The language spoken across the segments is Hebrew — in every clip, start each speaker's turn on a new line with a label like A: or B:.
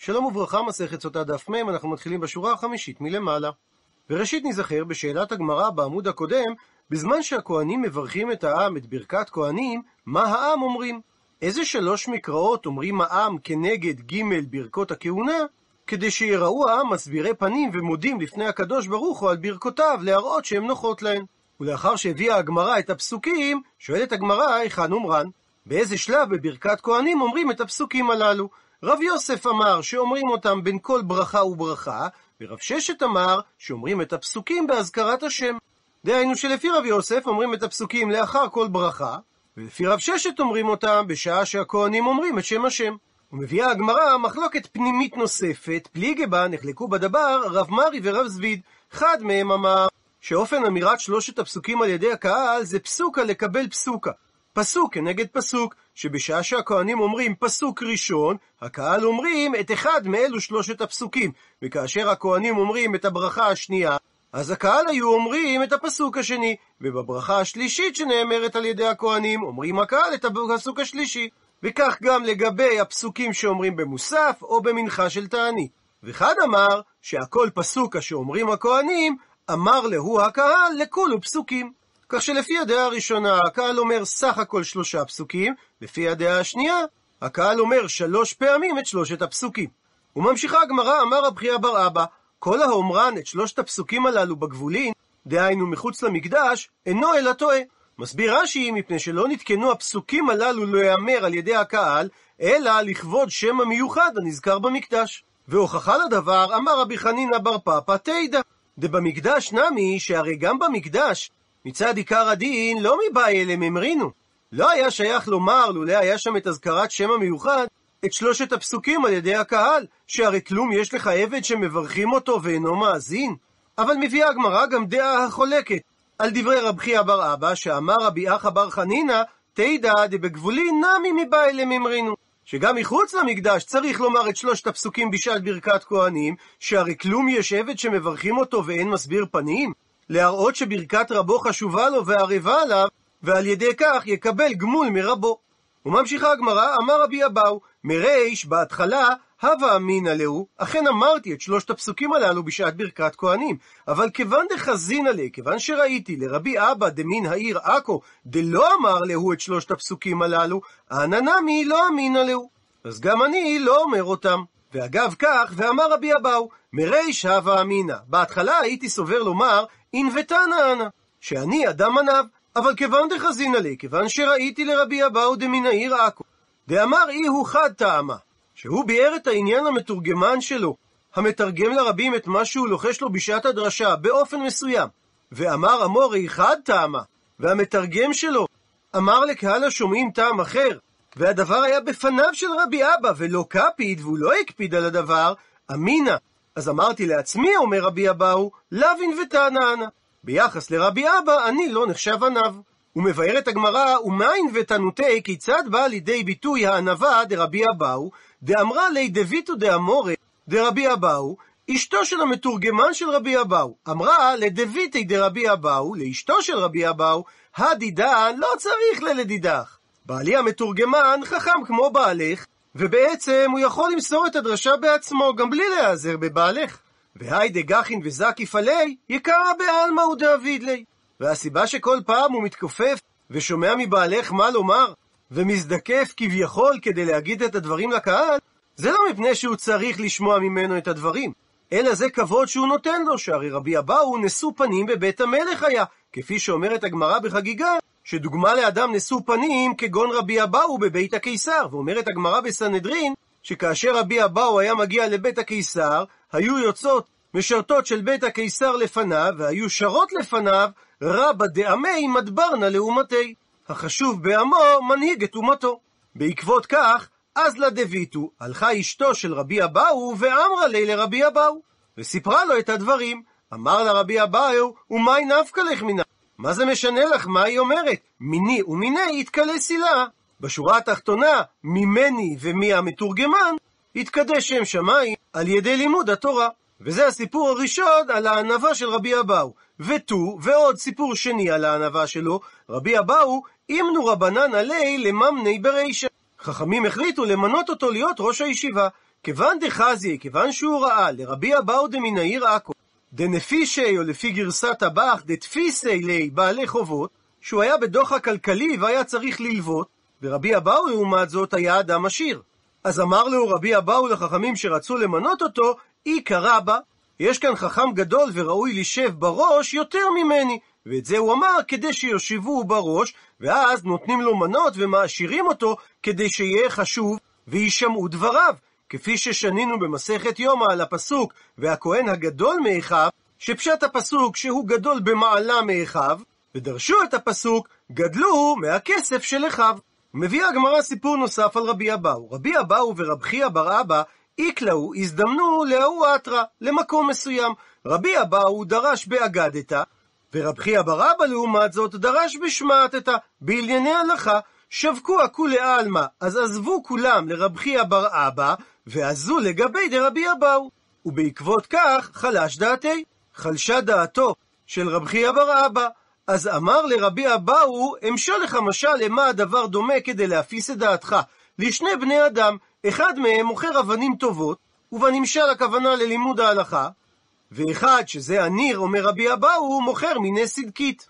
A: שלום וברכה, מסכת סוטה דף מ', אנחנו מתחילים בשורה החמישית מלמעלה. וראשית נזכר בשאלת הגמרא בעמוד הקודם, בזמן שהכהנים מברכים את העם את ברכת כהנים, מה העם אומרים? איזה שלוש מקראות אומרים העם כנגד ג' ברכות הכהונה, כדי שיראו העם מסבירי פנים ומודים לפני הקדוש ברוך הוא על ברכותיו, להראות שהן נוחות להן. ולאחר שהביאה הגמרא את הפסוקים, שואלת הגמרא היכן אומרן? באיזה שלב בברכת כהנים אומרים את הפסוקים הללו? רב יוסף אמר שאומרים אותם בין כל ברכה וברכה, ורב ששת אמר שאומרים את הפסוקים בהזכרת השם. דהיינו שלפי רב יוסף אומרים את הפסוקים לאחר כל ברכה, ולפי רב ששת אומרים אותם בשעה שהכהנים אומרים את שם השם. ומביאה הגמרא מחלוקת פנימית נוספת, פליגי בה נחלקו בדבר רב מרי ורב זביד. אחד מהם אמר שאופן אמירת שלושת הפסוקים על ידי הקהל זה פסוקה לקבל פסוקה. פסוק כנגד פסוק, שבשעה שהכהנים אומרים פסוק ראשון, הקהל אומרים את אחד מאלו שלושת הפסוקים, וכאשר הכהנים אומרים את הברכה השנייה, אז הקהל היו אומרים את הפסוק השני, ובברכה השלישית שנאמרת על ידי הכהנים, אומרים הקהל את הפסוק השלישי. וכך גם לגבי הפסוקים שאומרים במוסף או במנחה של תענית. ואחד אמר שהכל פסוקה שאומרים הכהנים, אמר להו הקהל לכולו פסוקים. כך שלפי הדעה הראשונה, הקהל אומר סך הכל שלושה פסוקים, לפי הדעה השנייה, הקהל אומר שלוש פעמים את שלושת הפסוקים. וממשיכה הגמרא, אמר רבי אבר אבא, כל האומרן את שלושת הפסוקים הללו בגבולין, דהיינו מחוץ למקדש, אינו אלא טועה. מסביר רש"י, מפני שלא נתקנו הפסוקים הללו להיאמר על ידי הקהל, אלא לכבוד שם המיוחד הנזכר במקדש. והוכחה לדבר, אמר רבי חנינא בר פפא תדע, דבמקדש נמי, שהרי גם במקדש, מצד עיקר הדין, לא מבאי אלה ממרינו. לא היה שייך לומר, לולא היה שם את אזכרת שם המיוחד, את שלושת הפסוקים על ידי הקהל, שהרי כלום יש לך עבד שמברכים אותו ואינו מאזין. אבל מביאה הגמרא גם דעה החולקת על דברי רב חייא בר אבא, שאמר רבי אחא בר חנינא, תדע דבגבולי נמי מבאי לממרינו. שגם מחוץ למקדש צריך לומר את שלושת הפסוקים בשעת ברכת כהנים, שהרי כלום יש עבד שמברכים אותו ואין מסביר פנים? להראות שברכת רבו חשובה לו וערבה עליו, ועל ידי כך יקבל גמול מרבו. וממשיכה הגמרא, אמר רבי אבאו, מריש בהתחלה הווה אמינא להו, אכן אמרתי את שלושת הפסוקים הללו בשעת ברכת כהנים, אבל כיוון דחזינא ליה, כיוון שראיתי לרבי אבא דמין העיר עכו, דלא אמר להו את שלושת הפסוקים הללו, אנא נמי לא אמינא להו. אז גם אני לא אומר אותם. ואגב כך, ואמר רבי אבאו, מריש הווה אמינא, בהתחלה הייתי סובר לומר, אינבתנא אנא, שאני אדם עניו, אבל כיוון דחזינא ליה, כיוון שראיתי לרבי אבאו דמין העיר עכו, דאמר אי הוא חד טעמה, שהוא ביאר את העניין המתורגמן שלו, המתרגם לרבים את מה שהוא לוחש לו בשעת הדרשה, באופן מסוים. ואמר אמורי חד טעמה, והמתרגם שלו אמר לקהל השומעים טעם אחר, והדבר היה בפניו של רבי אבא, ולא קפיד, והוא לא הקפיד על הדבר, אמינא. אז אמרתי לעצמי, אומר רבי אבאו, לאווין ותענענה. ביחס לרבי אבא, אני לא נחשב עניו. ומבארת הגמרא, ומאין ותנותי, כיצד באה לידי ביטוי הענווה דרבי אבאו, דאמרה לי דביתו דאמורי דרבי אבאו, אשתו של המתורגמן של רבי אבאו, אמרה לדביתי דרבי אבאו, לאשתו של רבי אבאו, הדידן לא צריך ללדידך. בעלי המתורגמן חכם כמו בעלך, ובעצם הוא יכול למסור את הדרשה בעצמו, גם בלי להיעזר בבעלך. והי דגחין וזקיף עלי, יקרא בעלמא ודאביד לי. והסיבה שכל פעם הוא מתכופף ושומע מבעלך מה לומר, ומזדקף כביכול כדי להגיד את הדברים לקהל, זה לא מפני שהוא צריך לשמוע ממנו את הדברים, אלא זה כבוד שהוא נותן לו, שהרי רבי אבאו נשוא פנים בבית המלך היה, כפי שאומרת הגמרא בחגיגה, שדוגמה לאדם נשוא פנים כגון רבי אבאו בבית הקיסר, ואומרת הגמרא בסנהדרין, שכאשר רבי אבאו היה מגיע לבית הקיסר, היו יוצאות משרתות של בית הקיסר לפניו, והיו שרות לפניו, רבא דעמי מדברנה לאומתי. החשוב בעמו מנהיג את אומתו. בעקבות כך, אז לדביתו, הלכה אשתו של רבי אבאו, ואמרה לי לרבי אבאו, וסיפרה לו את הדברים. אמר לה רבי אבאו, ומאי נפקא לך מינה? מה זה משנה לך מה היא אומרת? מיני ומיני יתקלה סילה. בשורה התחתונה, ממני ומי המתורגמן, יתקדש שם שמיים על ידי לימוד התורה. וזה הסיפור הראשון על הענווה של רבי אבאו. ותו, ועוד סיפור שני על הענווה שלו, רבי אבאו, אימנו רבנן עלי לממני ברישה. חכמים החליטו למנות אותו להיות ראש הישיבה, כיוון דחזי, כיוון שהוא ראה לרבי אבאו דמן העיר עכו, דנפישי, או לפי גרסת הבח, דתפיסי לי בעלי חובות, שהוא היה בדוח הכלכלי והיה צריך ללוות, ורבי אבאו לעומת זאת היה אדם עשיר. אז אמר לו רבי אבאו לחכמים שרצו למנות אותו, אי קרא בה, יש כאן חכם גדול וראוי לשב בראש יותר ממני. ואת זה הוא אמר כדי שיושיבו בראש, ואז נותנים לו מנות ומעשירים אותו כדי שיהיה חשוב ויישמעו דבריו. כפי ששנינו במסכת יומא על הפסוק והכהן הגדול מאחיו, שפשט הפסוק שהוא גדול במעלה מאחיו, ודרשו את הפסוק גדלו מהכסף של אחיו. מביאה הגמרא סיפור נוסף על רבי אבאו. רבי אבאו ורב חייא בר אבא איקלאו הזדמנו להוא אתרא, למקום מסוים. רבי אבאו דרש באגדתא, ורב חייא בר אבא לעומת זאת דרש בשמעתתא, בענייני הלכה. שבקו הכולי עלמא, אז עזבו כולם לרב חייא בר אבא, ועזו לגבי דרבי אבאו. ובעקבות כך חלש דעתי, חלשה דעתו של רב חייא בר אבא. אז אמר לרבי אבאו, אמשל לך משל למה הדבר דומה כדי להפיס את דעתך. לשני בני אדם, אחד מהם מוכר אבנים טובות, ובנמשל הכוונה ללימוד ההלכה, ואחד, שזה הניר, אומר רבי אבאו, מוכר מיני סדקית.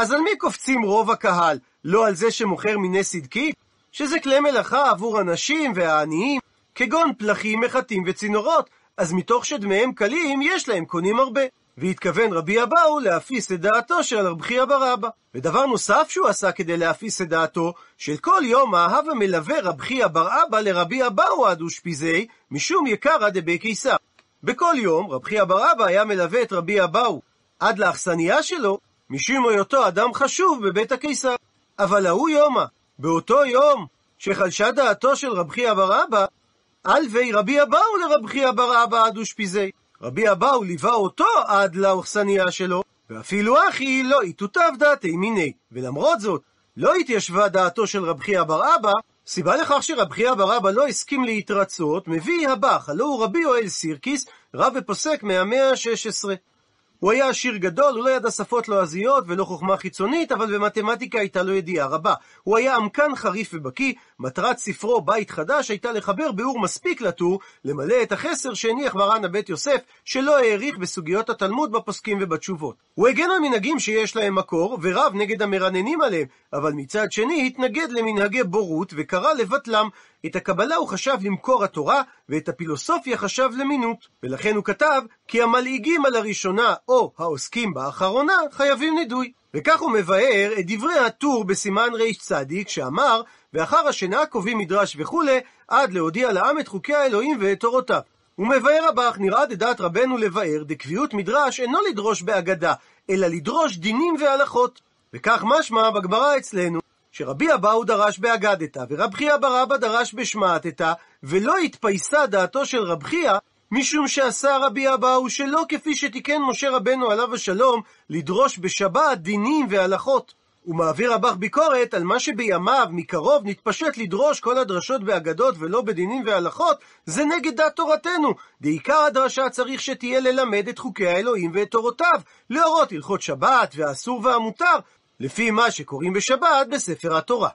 A: אז על מי קופצים רוב הקהל? לא על זה שמוכר מיני סדקית? שזה כלי מלאכה עבור הנשים והעניים, כגון פלחים, מחטים וצינורות, אז מתוך שדמיהם קלים, יש להם קונים הרבה. והתכוון רבי אבאו להפיס את דעתו של רב חייא בר אבא. ודבר נוסף שהוא עשה כדי להפיס את דעתו, של כל יום אהב המלווה רב חייא בר אבא לרבי אבאו עד אושפיזי, משום יקרא דבי קיסר. בכל יום רב חייא בר אבא היה מלווה את רבי אבאו עד לאכסניה שלו, משום היותו אדם חשוב בבית הקיסר. אבל ההוא יומא, באותו יום שחלשה דעתו של רב חייא בר אבא, אלווי רבי אבאו לרב חייא בר אבא עד אושפיזי. רבי אבאו ליווה אותו עד לאכסניה שלו, ואפילו אחי לא יתותב דעתי מיני. ולמרות זאת, לא התיישבה דעתו של רב חייא בר אבא, סיבה לכך שרב חייא בר אבא לא הסכים להתרצות, מביא הבח, הלא הוא רבי יואל סירקיס, רב ופוסק מהמאה ה-16. הוא היה עשיר גדול, הוא לא ידע שפות לועזיות ולא חוכמה חיצונית, אבל במתמטיקה הייתה לו ידיעה רבה. הוא היה עמקן חריף ובקיא, מטרת ספרו בית חדש הייתה לחבר ביאור מספיק לטור, למלא את החסר שהניח מרן הבית יוסף, שלא העריך בסוגיות התלמוד בפוסקים ובתשובות. הוא הגן על מנהגים שיש להם מקור, ורב נגד המרננים עליהם, אבל מצד שני התנגד למנהגי בורות וקרא לבטלם. את הקבלה הוא חשב למקור התורה, ואת הפילוסופיה חשב למינות. ולכן הוא כתב, כי המלעיגים על הראשונה, או העוסקים באחרונה, חייבים נידוי. וכך הוא מבאר את דברי הטור בסימן רצ, שאמר, ואחר השינה קובעים מדרש וכולי, עד להודיע לעם את חוקי האלוהים ואת תורותיו. הוא מבאר הבך, נראה דעת רבנו לבאר, דקביעות מדרש אינו לדרוש באגדה, אלא לדרוש דינים והלכות. וכך משמע בגמרא אצלנו, שרבי אבאו דרש באגדתא, ורב חייא בר אבא דרש בשמעתתא, ולא התפייסה דעתו של רב חייא, משום שעשה רבי אבאו שלא כפי שתיקן משה רבנו עליו השלום, לדרוש בשבת דינים והלכות. הוא מעביר הבך ביקורת על מה שבימיו מקרוב נתפשט לדרוש כל הדרשות באגדות ולא בדינים והלכות, זה נגד דת תורתנו. בעיקר הדרשה צריך שתהיה ללמד את חוקי האלוהים ואת תורותיו, להורות הלכות שבת והאסור והמותר, לפי מה שקוראים בשבת בספר התורה.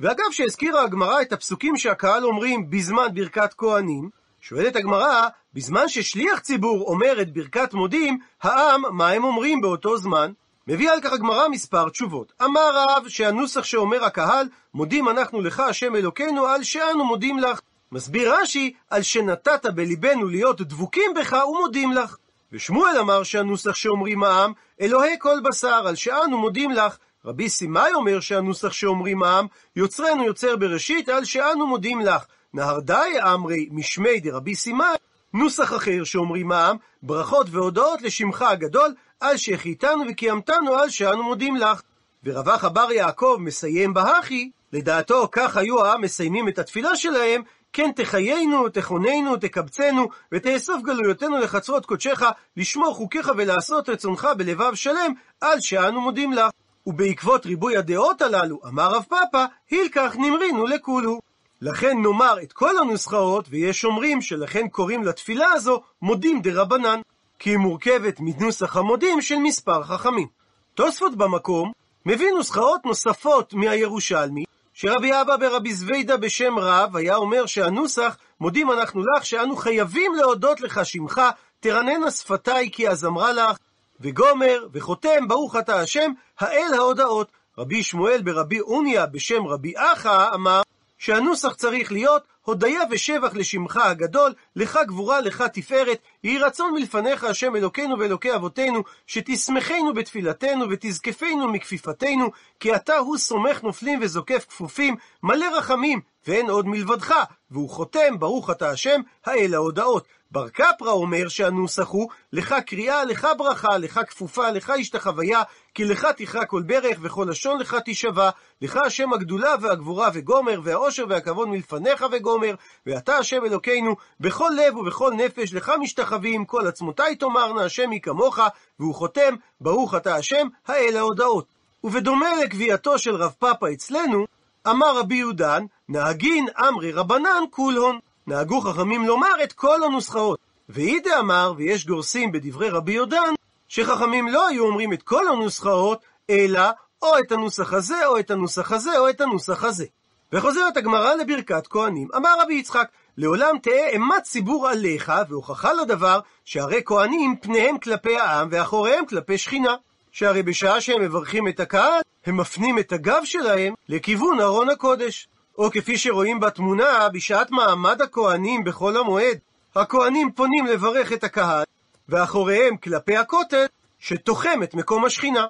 A: ואגב שהזכירה הגמרא את הפסוקים שהקהל אומרים בזמן ברכת כהנים, שואלת הגמרא, בזמן ששליח ציבור אומר את ברכת מודים, העם, מה הם אומרים באותו זמן? מביאה על כך הגמרא מספר תשובות. אמר רב שהנוסח שאומר הקהל, מודים אנחנו לך השם אלוקינו על שאנו מודים לך. מסביר רש"י, על שנתת בליבנו להיות דבוקים בך ומודים לך. ושמואל אמר שהנוסח שאומרים העם, אלוהי כל בשר, על שאנו מודים לך. רבי סימאי אומר שהנוסח שאומרים העם, יוצרנו יוצר בראשית, על שאנו מודים לך. נהרדאי אמרי משמי דרבי סימאי, נוסח אחר שאומרים העם, ברכות והודעות לשמך הגדול, על שהחיתנו וקיימתנו על שאנו מודים לך. ורווח אבר יעקב מסיים בהכי, לדעתו כך היו העם מסיימים את התפילה שלהם, כן תחיינו, תכוננו, תקבצנו, ותאסוף גלויותינו לחצרות קודשך, לשמור חוקיך ולעשות רצונך בלבב שלם, על שאנו מודים לך. ובעקבות ריבוי הדעות הללו, אמר רב פאפא, הילקח נמרינו לכולו. לכן נאמר את כל הנוסחאות, ויש אומרים שלכן קוראים לתפילה הזו מודים דה רבנן, כי היא מורכבת מנוסח המודים של מספר חכמים. תוספות במקום מביא נוסחאות נוספות מהירושלמי, שרבי אבא ברבי זווידה בשם רב היה אומר שהנוסח מודים אנחנו לך שאנו חייבים להודות לך שמך, תרננה שפתיי כי אז אמרה לך, וגומר וחותם ברוך אתה השם האל ההודעות. רבי שמואל ברבי אוניה בשם רבי אחא אמר שהנוסח צריך להיות הודיה ושבח לשמך הגדול, לך גבורה, לך תפארת, יהי רצון מלפניך השם אלוקינו ואלוקי אבותינו, שתשמחנו בתפילתנו ותזקפנו מכפיפתנו, כי אתה הוא סומך נופלים וזוקף כפופים, מלא רחמים, ואין עוד מלבדך, והוא חותם, ברוך אתה השם, האל ההודעות. בר קפרא אומר שהנוסח הוא, לך קריאה, לך ברכה, לך כפופה, לך השתחוויה, כי לך תכרע כל ברך, וכל לשון לך תשבע, לך השם הגדולה והגבורה וגומר, והעושר והכבוד מלפניך וגומר, ואתה השם אלוקינו, בכל לב ובכל נפש, לך משתחווים, כל עצמותי תאמרנה, השם היא כמוך, והוא חותם, ברוך אתה השם, האל ההודעות. ובדומה לקביעתו של רב פאפה אצלנו, אמר רבי יהודן, נהגין אמרי רבנן כולהון. נהגו חכמים לומר את כל הנוסחאות. ואידה אמר, ויש גורסים בדברי רבי יהודן, שחכמים לא היו אומרים את כל הנוסחאות, אלא או את הנוסח הזה, או את הנוסח הזה, או את הנוסח הזה. וחוזרת הגמרא לברכת כהנים. אמר רבי יצחק, לעולם תהא אימת ציבור עליך, והוכחה לדבר, שהרי כהנים פניהם כלפי העם, ואחוריהם כלפי שכינה. שהרי בשעה שהם מברכים את הקהל, הם מפנים את הגב שלהם לכיוון ארון הקודש. או כפי שרואים בתמונה, בשעת מעמד הכהנים בחול המועד, הכהנים פונים לברך את הקהל, ואחוריהם כלפי הכותל, שתוחם את מקום השכינה.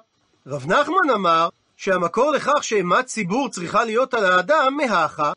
A: רב נחמן אמר שהמקור לכך שאימת ציבור צריכה להיות על האדם מהכה,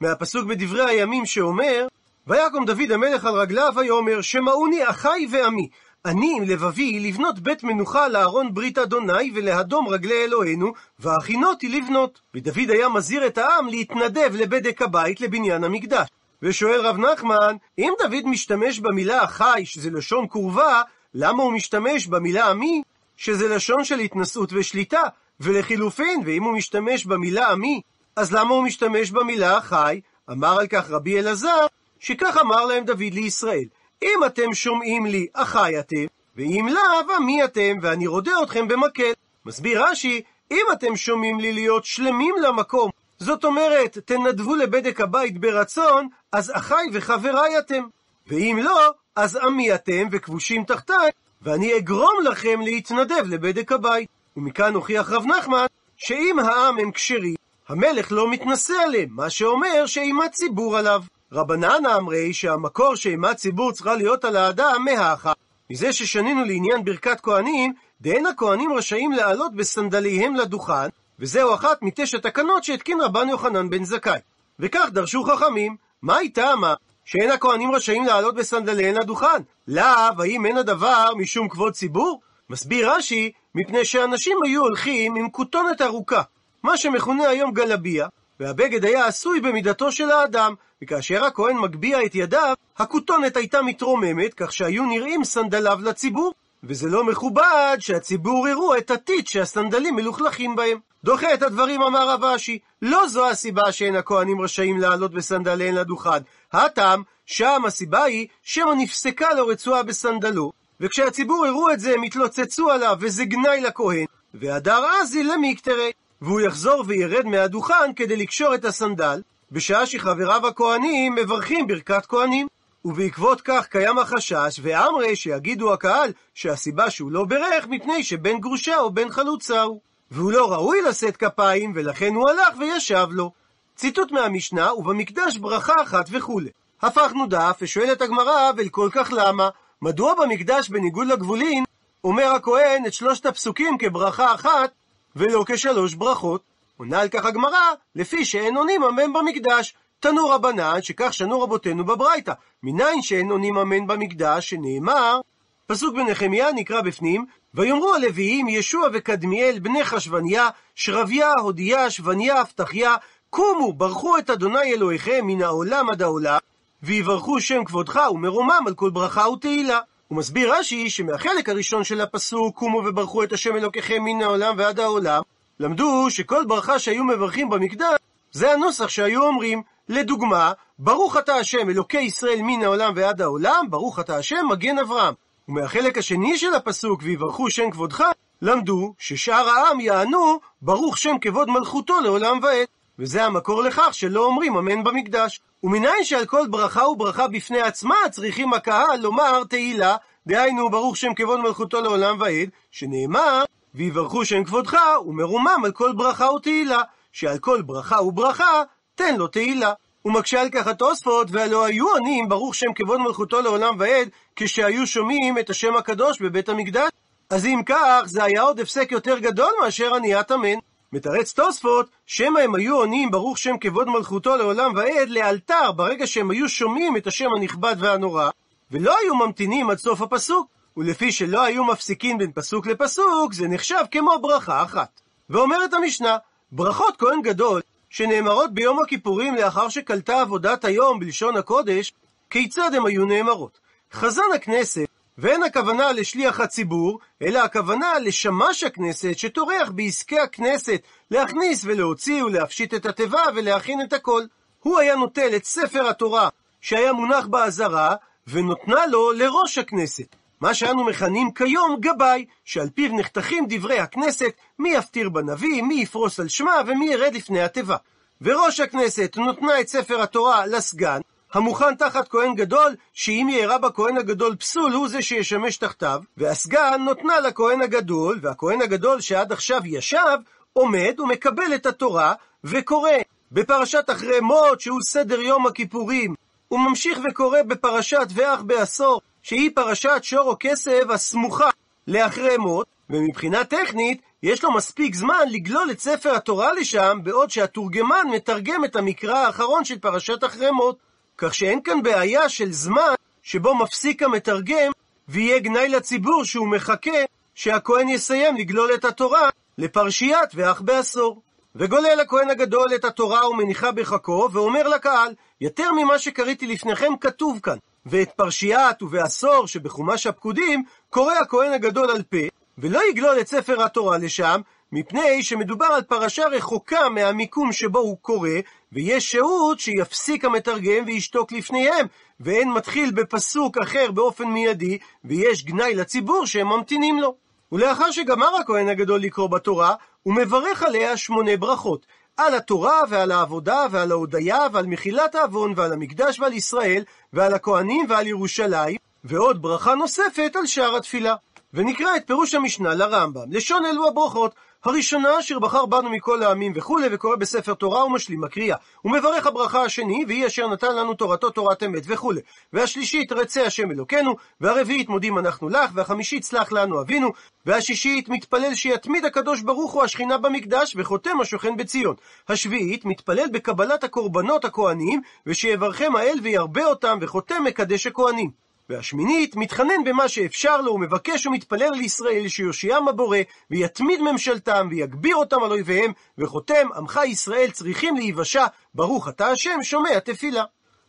A: מהפסוק בדברי הימים שאומר, ויקום דוד המלך על רגליו ויאמר, שמעוני אחי ועמי, אני עם לבבי לבנות בית מנוחה לארון ברית אדוני ולהדום רגלי אלוהינו, והכינותי לבנות. ודוד היה מזהיר את העם להתנדב לבדק הבית לבניין המקדש. ושואל רב נחמן, אם דוד משתמש במילה החי, שזה לשון קורבה, למה הוא משתמש במילה עמי, שזה לשון של התנשאות ושליטה? ולחילופין, ואם הוא משתמש במילה עמי, אז למה הוא משתמש במילה החי? אמר על כך רבי אלעזר, שכך אמר להם דוד לישראל, אם אתם שומעים לי, אחי אתם, ואם לאו, עמי אתם, ואני רודה אתכם במקל. מסביר רש"י, אם אתם שומעים לי להיות שלמים למקום, זאת אומרת, תנדבו לבדק הבית ברצון, אז אחיי וחבריי אתם. ואם לא, אז עמי אתם וכבושים תחתיי, ואני אגרום לכם להתנדב לבדק הבית. ומכאן הוכיח רב נחמן, שאם העם הם כשרים, המלך לא מתנשא עליהם, מה שאומר שאימת ציבור עליו. רבנן אמרי שהמקור שאימת ציבור צריכה להיות על האדם מהאחר. מזה ששנינו לעניין ברכת כהנים, דהן הכהנים רשאים לעלות בסנדליהם לדוכן, וזהו אחת מתשע תקנות שהתקין רבן יוחנן בן זכאי. וכך דרשו חכמים, מה היא טעמה? שאין הכהנים רשאים לעלות בסנדליהם לדוכן. לאו, האם אין הדבר משום כבוד ציבור? מסביר רש"י, מפני שאנשים היו הולכים עם כותונת ארוכה, מה שמכונה היום גלביה, והבגד היה עשוי במידתו של האדם, וכאשר הכהן מגביה את ידיו, הכותונת הייתה מתרוממת, כך שהיו נראים סנדליו לציבור, וזה לא מכובד שהציבור יראו את הטיט שהסנדלים מלוכלכים בהם. דוחה את הדברים אמר רב אשי, לא זו הסיבה שאין הכהנים רשאים לעלות בסנדליהם לדוכן. הטעם, שם הסיבה היא שמא נפסקה לו רצועה בסנדלו, וכשהציבור יראו את זה הם יתלוצצו עליו, וזה גנאי לכהן, והדר עזי למיקטרי. והוא יחזור וירד מהדוכן כדי לקשור את הסנדל, בשעה שחבריו הכהנים מברכים ברכת כהנים. ובעקבות כך קיים החשש, ואמרי שיגידו הקהל שהסיבה שהוא לא ברך מפני שבן גרושה או בן חלוצה הוא. והוא לא ראוי לשאת כפיים, ולכן הוא הלך וישב לו. ציטוט מהמשנה, ובמקדש ברכה אחת וכולי. הפכנו דף, ושואלת הגמרא, ולכל כך למה? מדוע במקדש, בניגוד לגבולין, אומר הכהן את שלושת הפסוקים כברכה אחת, ולא כשלוש ברכות? עונה על כך הגמרא, לפי שאין עונים אמן במקדש. תנו רבנן, שכך שנו רבותינו בברייתא. מניין שאין עונים אמן במקדש, שנאמר, פסוק בנחמיה נקרא בפנים, ויאמרו הלוויים ישוע וקדמיאל בני חשווניה, שרביה, הודיה, שווניה, הבטחיה, קומו, ברכו את אדוני אלוהיכם מן העולם עד העולם, ויברכו שם כבודך ומרומם על כל ברכה ותהילה. הוא מסביר רש"י שמהחלק הראשון של הפסוק, קומו וברכו את השם אלוקיכם מן העולם ועד העולם, למדו שכל ברכה שהיו מברכים במקדש, זה הנוסח שהיו אומרים. לדוגמה, ברוך אתה השם אלוקי ישראל מן העולם ועד העולם, ברוך אתה השם מגן אברהם. ומהחלק השני של הפסוק, ויברכו שם כבודך, למדו ששאר העם יענו, ברוך שם כבוד מלכותו לעולם ועד. וזה המקור לכך שלא אומרים אמן במקדש. ומניין שעל כל ברכה וברכה בפני עצמה צריכים הקהל לומר תהילה, דהיינו ברוך שם כבוד מלכותו לעולם ועד, שנאמר ויברכו שם כבודך ומרומם על כל ברכה ותהילה, שעל כל ברכה וברכה תן לו תהילה. ומקשה על כך התוספות, והלא היו עונים ברוך שם כבוד מלכותו לעולם ועד, כשהיו שומעים את השם הקדוש בבית המקדש. אז אם כך, זה היה עוד הפסק יותר גדול מאשר עניית אמן. מתרץ תוספות, שמא הם היו עונים ברוך שם כבוד מלכותו לעולם ועד לאלתר, ברגע שהם היו שומעים את השם הנכבד והנורא, ולא היו ממתינים עד סוף הפסוק. ולפי שלא היו מפסיקים בין פסוק לפסוק, זה נחשב כמו ברכה אחת. ואומרת המשנה, ברכות כהן גדול, שנאמרות ביום הכיפורים לאחר שקלטה עבודת היום בלשון הקודש, כיצד הן היו נאמרות? חזן הכנסת, ואין הכוונה לשליח הציבור, אלא הכוונה לשמש הכנסת שטורח בעסקי הכנסת להכניס ולהוציא ולהפשיט את התיבה ולהכין את הכל. הוא היה נוטל את ספר התורה שהיה מונח באזהרה, ונותנה לו לראש הכנסת. מה שאנו מכנים כיום גבאי, שעל פיו נחתכים דברי הכנסת, מי יפטיר בנביא, מי יפרוס על שמה ומי ירד לפני התיבה. וראש הכנסת נותנה את ספר התורה לסגן, המוכן תחת כהן גדול, שאם יארע בכהן הגדול פסול, הוא זה שישמש תחתיו, והסגן נותנה לכהן הגדול, והכהן הגדול שעד עכשיו ישב, עומד ומקבל את התורה, וקורא בפרשת אחרי מות, שהוא סדר יום הכיפורים, הוא ממשיך וקורא בפרשת ואח בעשור, שהיא פרשת שור או כסף הסמוכה לאחרי מות, ומבחינה טכנית, יש לו מספיק זמן לגלול את ספר התורה לשם, בעוד שהתורגמן מתרגם את המקרא האחרון של פרשת אחרי מות. כך שאין כאן בעיה של זמן שבו מפסיק המתרגם, ויהיה גנאי לציבור שהוא מחכה שהכהן יסיים לגלול את התורה לפרשיית ואח בעשור. וגולל הכהן הגדול את התורה ומניחה בחכו, ואומר לקהל, יותר ממה שקראתי לפניכם כתוב כאן, ואת פרשיית ובעשור שבחומש הפקודים, קורא הכהן הגדול על פה, ולא יגלול את ספר התורה לשם, מפני שמדובר על פרשה רחוקה מהמיקום שבו הוא קורא, ויש שהות שיפסיק המתרגם וישתוק לפניהם, ואין מתחיל בפסוק אחר באופן מיידי, ויש גנאי לציבור שהם ממתינים לו. ולאחר שגמר הכהן הגדול לקרוא בתורה, הוא מברך עליה שמונה ברכות. על התורה ועל העבודה ועל ההודיה ועל מחילת העוון ועל המקדש ועל ישראל ועל הכהנים ועל ירושלים ועוד ברכה נוספת על שער התפילה. ונקרא את פירוש המשנה לרמב"ם. לשון אלו הברכות, הראשונה אשר בחר בנו מכל העמים וכולי, וקורא בספר תורה ומשלים מקריאה. ומברך הברכה השני, והיא אשר נתן לנו תורתו תורת אמת וכולי. והשלישית רצה השם אלוקינו, והרביעית מודים אנחנו לך, והחמישית סלח לנו אבינו, והשישית מתפלל שיתמיד הקדוש ברוך הוא השכינה במקדש, וחותם השוכן בציון. השביעית מתפלל בקבלת הקורבנות הכהנים, ושיברכם האל וירבה אותם, וחותם מקדש הכהנים. והשמינית, מתחנן במה שאפשר לו, ומבקש ומתפלל לישראל שיושיעם הבורא, ויתמיד ממשלתם, ויגביר אותם על אויביהם, וחותם, עמך ישראל צריכים להיוושע, ברוך אתה השם, שומע תפילה.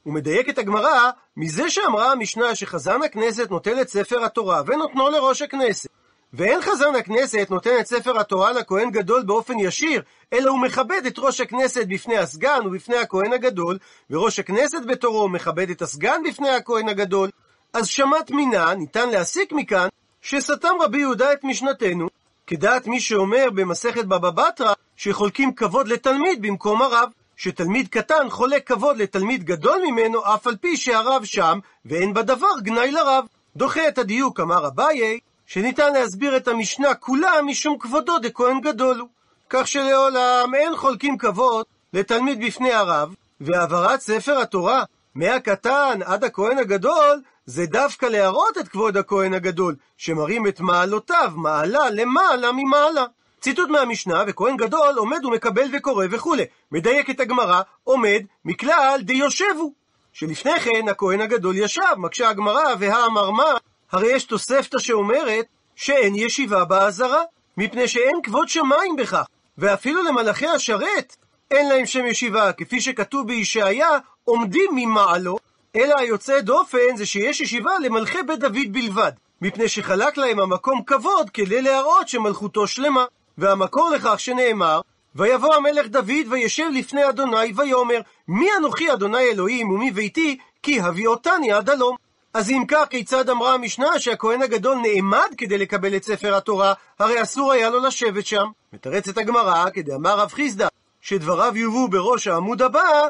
A: ומדייקת הגמרא, מזה שאמרה המשנה שחזן הכנסת נוטל את ספר התורה ונותנו לראש הכנסת. ואין חזן הכנסת נותן את ספר התורה לכהן גדול באופן ישיר, אלא הוא מכבד את ראש הכנסת בפני הסגן ובפני הכהן הגדול, וראש הכנסת בתורו מכבד את הסגן בפני הכהן הגדול, אז שמט מינה, ניתן להסיק מכאן, שסתם רבי יהודה את משנתנו, כדעת מי שאומר במסכת בבא בתרא, שחולקים כבוד לתלמיד במקום הרב, שתלמיד קטן חולק כבוד לתלמיד גדול ממנו, אף על פי שהרב שם, ואין בדבר גנאי לרב. דוחה את הדיוק, אמר אביי, שניתן להסביר את המשנה כולה משום כבודו דכהן גדול הוא. כך שלעולם אין חולקים כבוד לתלמיד בפני הרב, והעברת ספר התורה מהקטן עד הכהן הגדול זה דווקא להראות את כבוד הכהן הגדול, שמראים את מעלותיו, מעלה למעלה ממעלה. ציטוט מהמשנה, וכהן גדול עומד ומקבל וקורא וכולי. מדייק את הגמרא, עומד מכלל דיושבו. שלפני כן הכהן הגדול ישב, מקשה הגמרא, והאמר מה? הרי יש תוספתא שאומרת שאין ישיבה באזהרה, מפני שאין כבוד שמיים בכך, ואפילו למלאכי השרת אין להם שם ישיבה, כפי שכתוב בישעיה, עומדים ממעלו, אלא היוצא דופן זה שיש ישיבה למלכי בית דוד בלבד, מפני שחלק להם המקום כבוד כדי להראות שמלכותו שלמה. והמקור לכך שנאמר, ויבוא המלך דוד וישב לפני אדוני ויאמר, מי אנוכי אדוני אלוהים ומי ביתי, כי הביאותני עד הלום. אז אם כך, כיצד אמרה המשנה שהכהן הגדול נעמד כדי לקבל את ספר התורה, הרי אסור היה לו לשבת שם. מתרצת הגמרא, כדאמר רב חיסדא, שדבריו יובאו בראש העמוד הבא,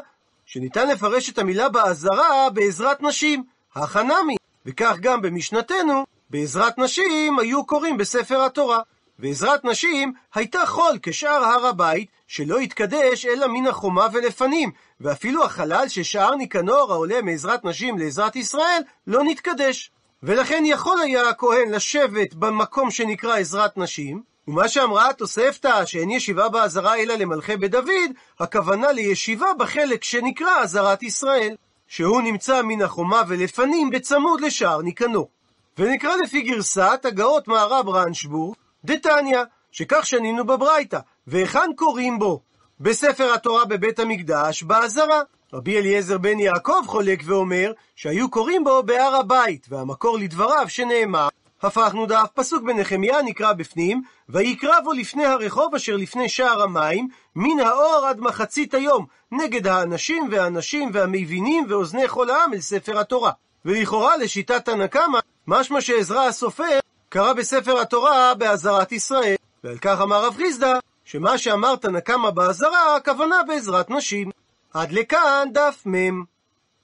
A: שניתן לפרש את המילה באזהרה בעזרת נשים, החנמי, וכך גם במשנתנו, בעזרת נשים היו קוראים בספר התורה. ועזרת נשים הייתה חול כשאר הר הבית, שלא התקדש אלא מן החומה ולפנים, ואפילו החלל ששער ניקנור העולה מעזרת נשים לעזרת ישראל, לא נתקדש. ולכן יכול היה הכהן לשבת במקום שנקרא עזרת נשים, ומה שאמרה התוספתא שאין ישיבה בעזרה אלא למלכי בית דוד, הכוונה לישיבה בחלק שנקרא עזרת ישראל, שהוא נמצא מן החומה ולפנים בצמוד לשער ניקנור. ונקרא לפי גרסת הגאות מערב רנשבורג, דתניא, שכך שנינו בברייתא, והיכן קוראים בו? בספר התורה בבית המקדש, בעזרה. רבי אליעזר בן יעקב חולק ואומר שהיו קוראים בו בהר הבית, והמקור לדבריו שנאמר הפכנו דף, פסוק בנחמיה נקרא בפנים, ויקרא בו לפני הרחוב אשר לפני שער המים, מן האור עד מחצית היום, נגד האנשים והנשים והמבינים ואוזני כל העם אל ספר התורה. ולכאורה לשיטת תנא קמא, משמע שעזרא הסופר קרא בספר התורה באזהרת ישראל. ועל כך אמר רב חיסדא, שמה שאמר תנא קמא באזהרה, הכוונה בעזרת נשים. עד לכאן דף מ'.